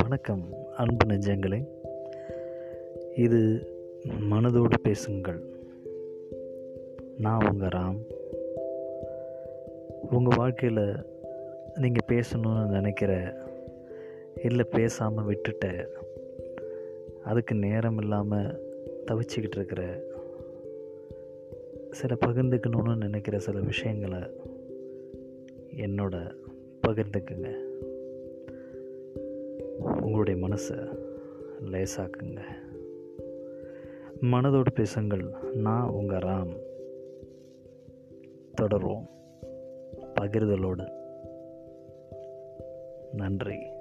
வணக்கம் அன்பு நெஞ்சங்களே. இது மனதோடு பேசுங்கள். நான் உங்கள் ராம். உங்கள் வாழ்க்கையில் நீங்கள் பேசணும்னு நினைக்கிற இல்லை பேசாமல் விட்டுட்ட அதுக்கு நேரம் இல்லாமல் தவிச்சிக்கிட்டு இருக்கிற சில பகிர்ந்துக்கணும்னு நினைக்கிற சில விஷயங்களை என்னோட பகிர்ந்துக்குங்க. உங்களுடைய மனசை லேசாக்குங்க. மனதோடு பேசுங்கள். நான் உங்கள் ராம். தொடர்வோம். பகிர்தலோடு. நன்றி.